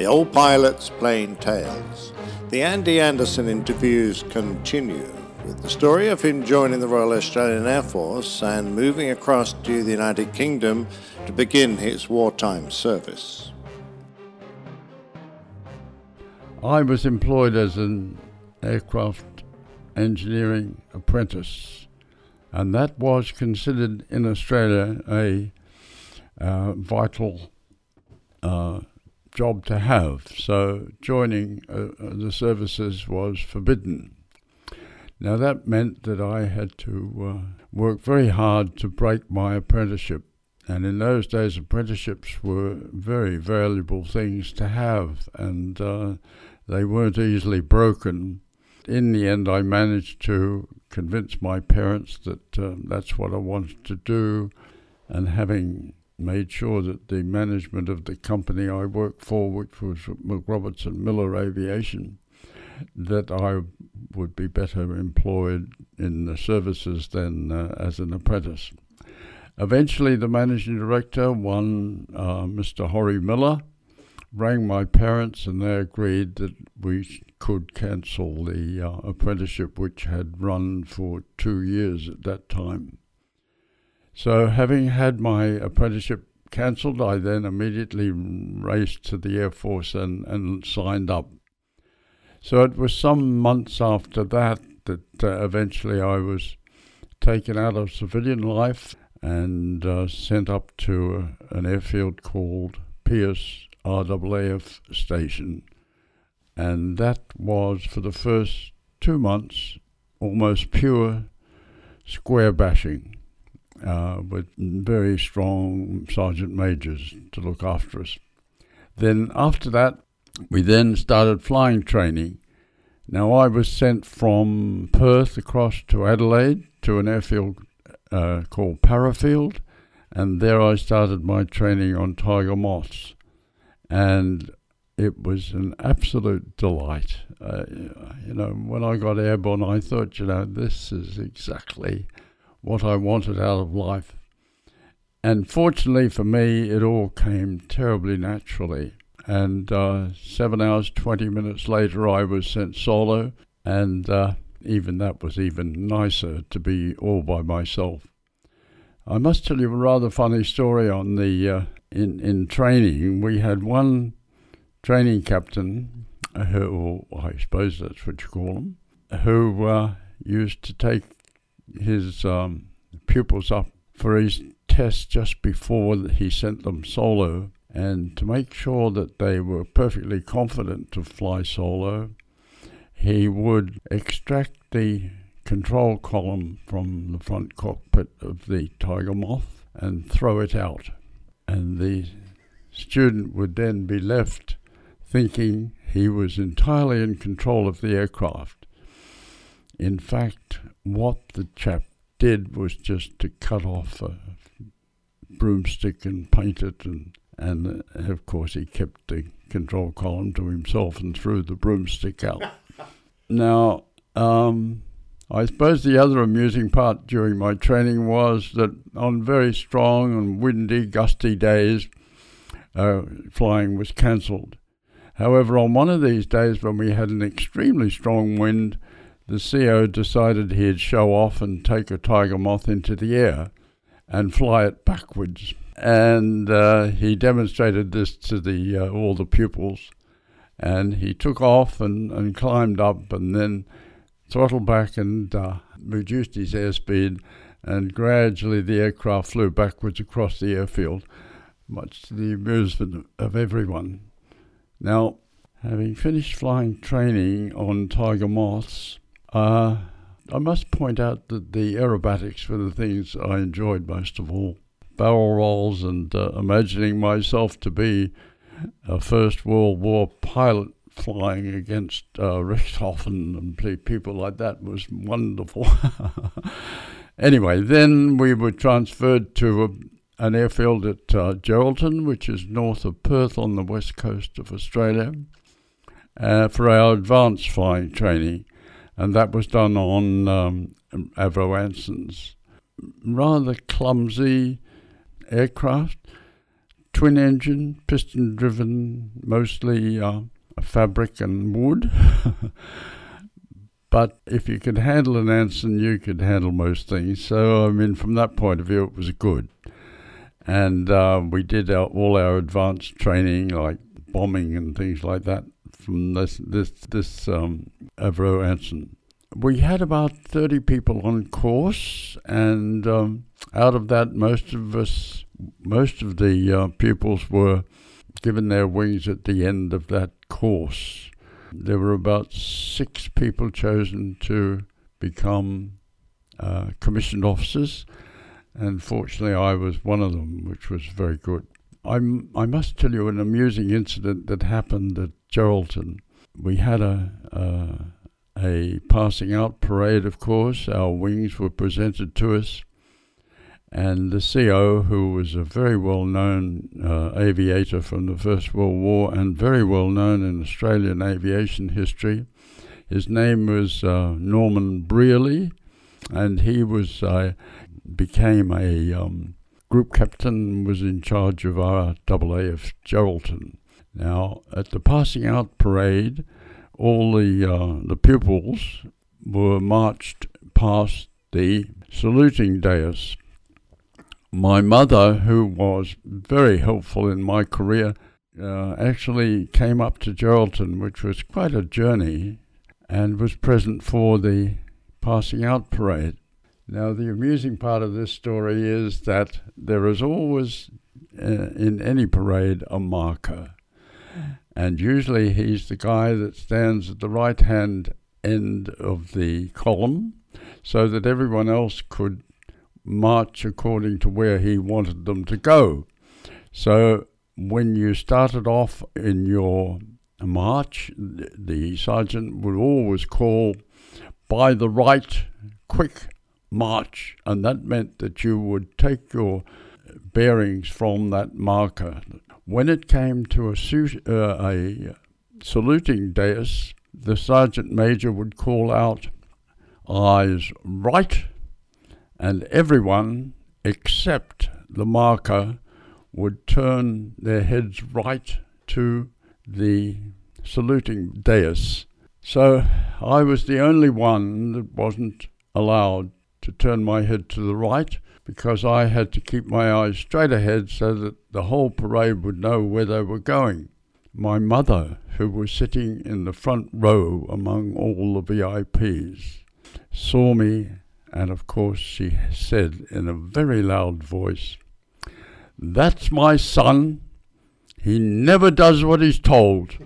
The old pilot's plain tales. The Andy Anderson interviews continue with the story of him joining the Royal Australian Air Force and moving across to the United Kingdom to begin his wartime service. I was employed as an aircraft engineering apprentice, and that was considered in Australia a uh, vital uh, job to have. So joining uh, uh, the services was forbidden. Now that meant that I had to uh, work very hard to break my apprenticeship. And in those days, apprenticeships were very valuable things to have, and uh, they weren't easily broken. In the end, I managed to convince my parents that uh, that's what I wanted to do, and having made sure that the management of the company I worked for, which was MacRobertson Miller Aviation, that I would be better employed in the services than uh, as an apprentice. Eventually, the managing director, one uh, Mr. Horrie Miller, rang my parents and they agreed that we could cancel the uh, apprenticeship, which had run for two years at that time. So, having had my apprenticeship cancelled, I then immediately raced to the Air Force and, and signed up. So, it was some months after that that uh, eventually I was taken out of civilian life and uh, sent up to an airfield called Pearce RAAF station. And that was for the first two months almost pure square bashing uh, with very strong sergeant majors to look after us. Then after that, we then started flying training. Now I was sent from Perth across to Adelaide to an airfield uh, called Parafield, and there I started my training on Tiger Moths, and it was an absolute delight. Uh, you know, when I got airborne, I thought, you know, this is exactly what I wanted out of life. And fortunately for me, it all came terribly naturally. And uh, seven hours, 20 minutes later, I was sent solo. And uh, even that was even nicer to be all by myself. I must tell you a rather funny story on the uh, in in training. We had one training captain, who I suppose that's what you call him, who uh, used to take his um, pupils up for his test just before he sent them solo, and to make sure that they were perfectly confident to fly solo, he would extract the control column from the front cockpit of the Tiger Moth and throw it out. And the student would then be left thinking he was entirely in control of the aircraft. In fact, what the chap did was just to cut off a broomstick and paint it, and, and uh, of course he kept the control column to himself and threw the broomstick out. now, um, I suppose the other amusing part during my training was that on very strong and windy, gusty days, uh, flying was cancelled. However, on one of these days when we had an extremely strong wind, the CO decided he'd show off and take a tiger moth into the air and fly it backwards. And uh, he demonstrated this to the uh, all the pupils. And he took off and, and climbed up and then throttled back and uh, reduced his airspeed. And gradually the aircraft flew backwards across the airfield, much to the amusement of everyone. Now, having finished flying training on tiger moths, uh, I must point out that the aerobatics were the things I enjoyed most of all. Barrel rolls and uh, imagining myself to be a First World War pilot flying against uh, Richthofen and people like that was wonderful. anyway, then we were transferred to a, an airfield at uh, Geraldton, which is north of Perth on the west coast of Australia, uh, for our advanced flying training and that was done on um, Avro Anson's rather clumsy aircraft, twin engine, piston driven, mostly uh, fabric and wood. but if you could handle an Anson, you could handle most things. So, I mean, from that point of view, it was good. And uh, we did our, all our advanced training, like bombing and things like that, from this this this um, Avro Anson. We had about thirty people on course, and um, out of that, most of us, most of the uh, pupils were given their wings at the end of that course. There were about six people chosen to become uh, commissioned officers, and fortunately, I was one of them, which was very good. I'm, I must tell you an amusing incident that happened at Geraldton. We had a, a, a passing out parade, of course. Our wings were presented to us and the CO, who was a very well known uh, aviator from the First World War and very well known in Australian aviation history, his name was uh, Norman Brearley, and he was uh, became a um, group captain, was in charge of our AAF Geraldton. Now, at the passing out parade, all the uh, the pupils were marched past the saluting dais my mother, who was very helpful in my career, uh, actually came up to Geraldton, which was quite a journey, and was present for the passing out parade. Now, the amusing part of this story is that there is always, uh, in any parade, a marker. And usually he's the guy that stands at the right hand end of the column so that everyone else could march according to where he wanted them to go. So when you started off in your march, the sergeant would always call by the right, quick march, and that meant that you would take your bearings from that marker. When it came to a, suit, uh, a saluting dais, the sergeant major would call out, eyes right, and everyone except the marker would turn their heads right to the saluting dais. So I was the only one that wasn't allowed to turn my head to the right because I had to keep my eyes straight ahead so that the whole parade would know where they were going. My mother, who was sitting in the front row among all the VIPs, saw me and of course, she said in a very loud voice, That's my son. He never does what he's told.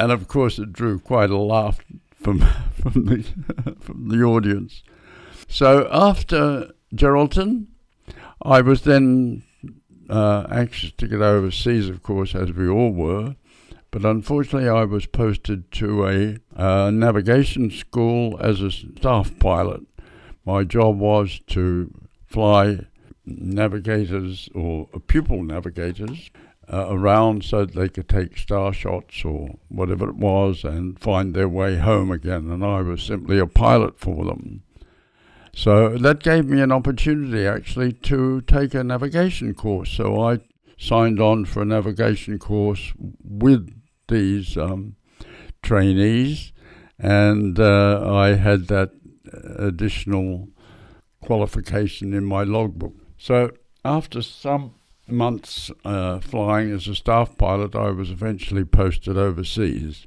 and of course, it drew quite a laugh from, from, the, from the audience. So after Geraldton, I was then uh, anxious to get overseas, of course, as we all were. But unfortunately, I was posted to a uh, navigation school as a staff pilot. My job was to fly navigators or pupil navigators uh, around so that they could take star shots or whatever it was and find their way home again. And I was simply a pilot for them. So that gave me an opportunity actually to take a navigation course. So I signed on for a navigation course with these um, trainees, and uh, I had that additional qualification in my logbook. So after some months uh, flying as a staff pilot, I was eventually posted overseas.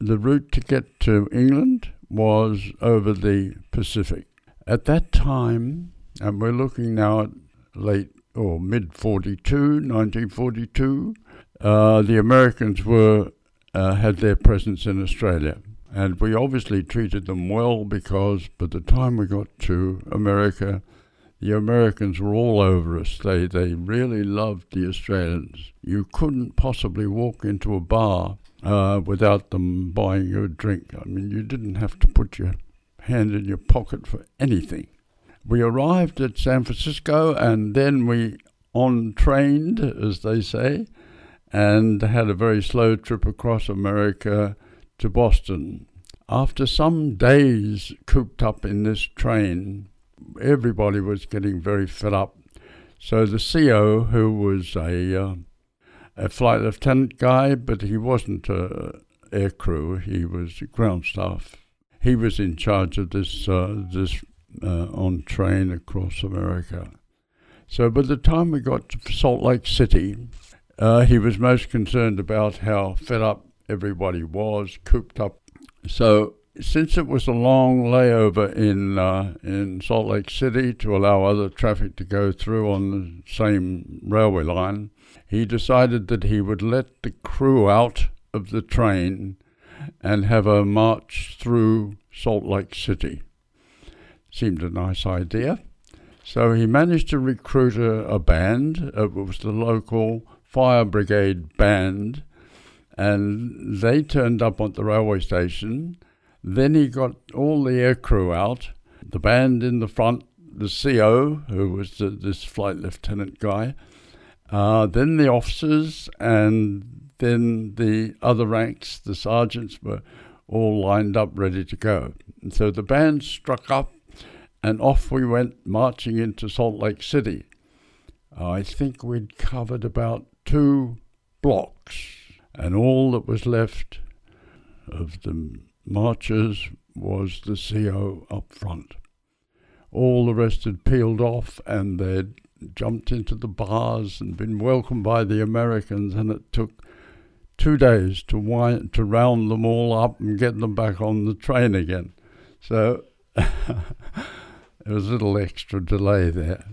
The route to get to England was over the Pacific. At that time, and we're looking now at late or mid 42, 1942, uh, the Americans were uh, had their presence in Australia. And we obviously treated them well because by the time we got to America, the Americans were all over us. They, they really loved the Australians. You couldn't possibly walk into a bar uh, without them buying you a drink. I mean, you didn't have to put your hand in your pocket for anything. We arrived at San Francisco and then we on trained, as they say, and had a very slow trip across America to Boston. After some days cooped up in this train, everybody was getting very fed up. So the CO, who was a uh, a flight lieutenant guy, but he wasn't a air crew. He was ground staff. He was in charge of this uh, this uh, on train across America. So by the time we got to Salt Lake City, uh, he was most concerned about how fed up everybody was, cooped up. So since it was a long layover in uh, in Salt Lake City to allow other traffic to go through on the same railway line, he decided that he would let the crew out of the train and have a march through Salt Lake City. Seemed a nice idea. So he managed to recruit a, a band. It was the local fire brigade band, and they turned up at the railway station. Then he got all the air crew out, the band in the front, the CO, who was the, this flight lieutenant guy, uh, then the officers, and then the other ranks, the sergeants, were all lined up ready to go. And so the band struck up, and off we went marching into Salt Lake City. I think we'd covered about two blocks, and all that was left of the marchers was the CO up front. All the rest had peeled off, and they'd jumped into the bars and been welcomed by the Americans, and it took two days to wind, to round them all up and get them back on the train again. So there was a little extra delay there.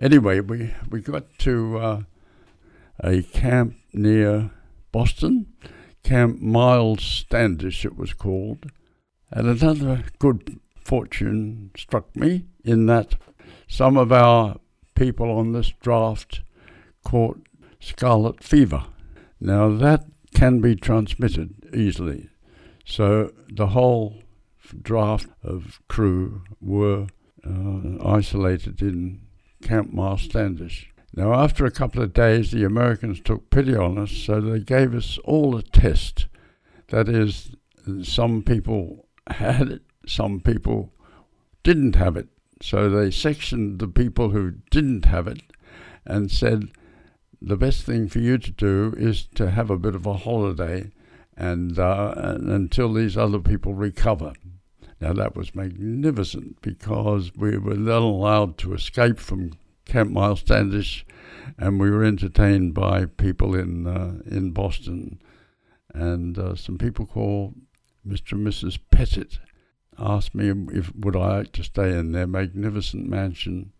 Anyway, we we got to uh, a camp near Boston, Camp Miles Standish, it was called, and another good fortune struck me in that some of our people on this draft caught scarlet fever. Now, that can be transmitted easily. So the whole draft of crew were uh, isolated in Camp Miles Standish. Now, after a couple of days, the Americans took pity on us, so they gave us all a test. That is, some people had it, some people didn't have it. So they sectioned the people who didn't have it and said, the best thing for you to do is to have a bit of a holiday and, uh, and until these other people recover. Now that was magnificent because we were then allowed to escape from Camp Miles Standish, and we were entertained by people in uh, in Boston, and uh, some people called Mr. and Mrs. Pettit, asked me if would I like to stay in their magnificent mansion,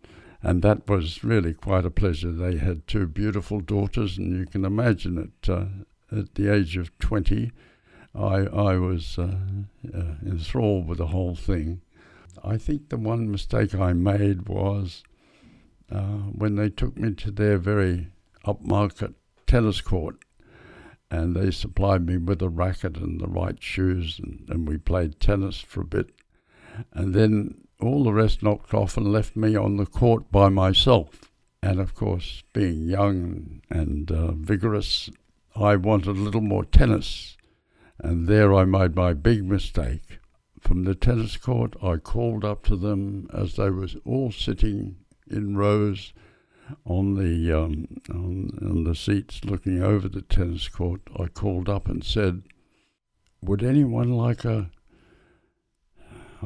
and that was really quite a pleasure. They had two beautiful daughters, and you can imagine it. Uh, at the age of twenty, I I was uh, uh, enthralled with the whole thing. I think the one mistake I made was uh, when they took me to their very upmarket tennis court and they supplied me with a racket and the right shoes, and, and we played tennis for a bit. And then all the rest knocked off and left me on the court by myself. And of course, being young and uh, vigorous, I wanted a little more tennis. And there I made my big mistake. From the tennis court, I called up to them as they were all sitting in rows on the um, on, on the seats looking over the tennis court, I called up and said, "Would anyone like a?"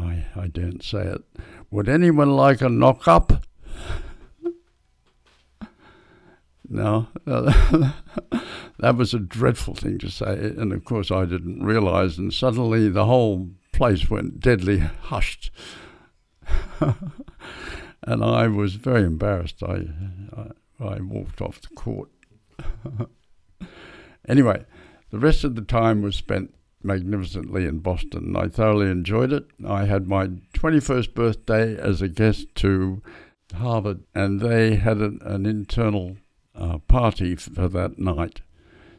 I I daren't say it. Would anyone like a knock up? no, that was a dreadful thing to say, and of course I didn't realise. And suddenly the whole place went deadly hushed and I was very embarrassed. I, I, I walked off the court. anyway, the rest of the time was spent magnificently in Boston. I thoroughly enjoyed it. I had my 21st birthday as a guest to Harvard, and they had an, an internal uh, party for that night.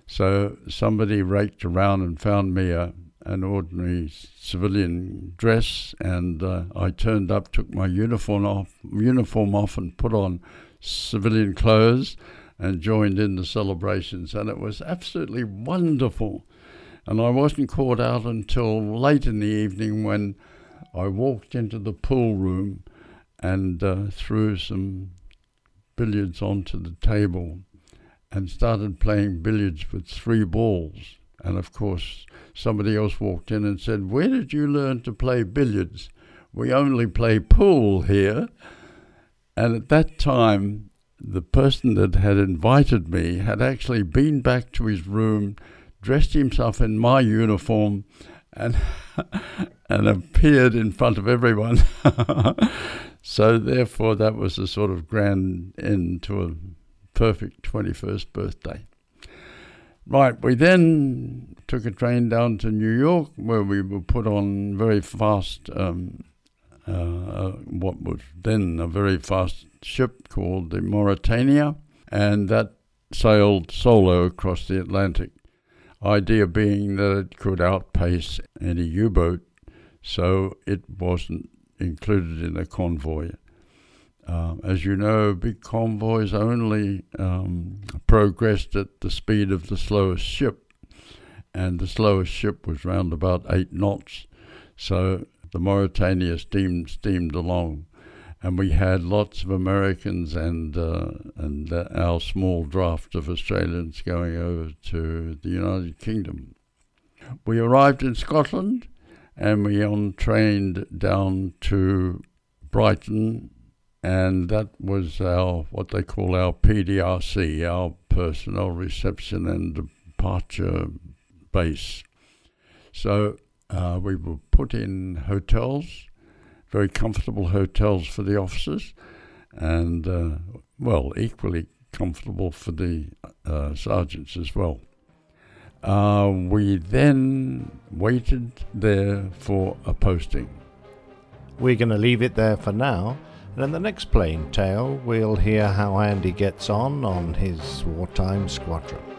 So somebody raked around and found me a, an ordinary civilian dress, and uh, I turned up, took my uniform off, uniform off, and put on civilian clothes, and joined in the celebrations, and it was absolutely wonderful. And I wasn't caught out until late in the evening when I walked into the pool room and uh, threw some billiards onto the table and started playing billiards with three balls. And of course, somebody else walked in and said, Where did you learn to play billiards? We only play pool here. And at that time, the person that had invited me had actually been back to his room, dressed himself in my uniform, and and appeared in front of everyone. so therefore, that was a sort of grand end to a perfect 21st birthday. Right, we then took a train down to New York where we were put on very fast, um, uh, uh, what was then a very fast ship called the Mauretania, and that sailed solo across the Atlantic. Idea being that it could outpace any U boat, so it wasn't included in a convoy. Uh, as you know, big convoys only um, progressed at the speed of the slowest ship, and the slowest ship was round about eight knots. So the Mauretania steamed steamed along, and we had lots of Americans and uh, and uh, our small draft of Australians going over to the United Kingdom. We arrived in Scotland, and we on trained down to Brighton and that was our what they call our PDRC, our personnel reception and departure base. So uh, we were put in hotels, very comfortable hotels for the officers, and uh, well, equally comfortable for the uh, sergeants as well. Uh, we then waited there for a posting. We're going to leave it there for now. And in the next plain tale, we'll hear how Andy gets on on his wartime squadron.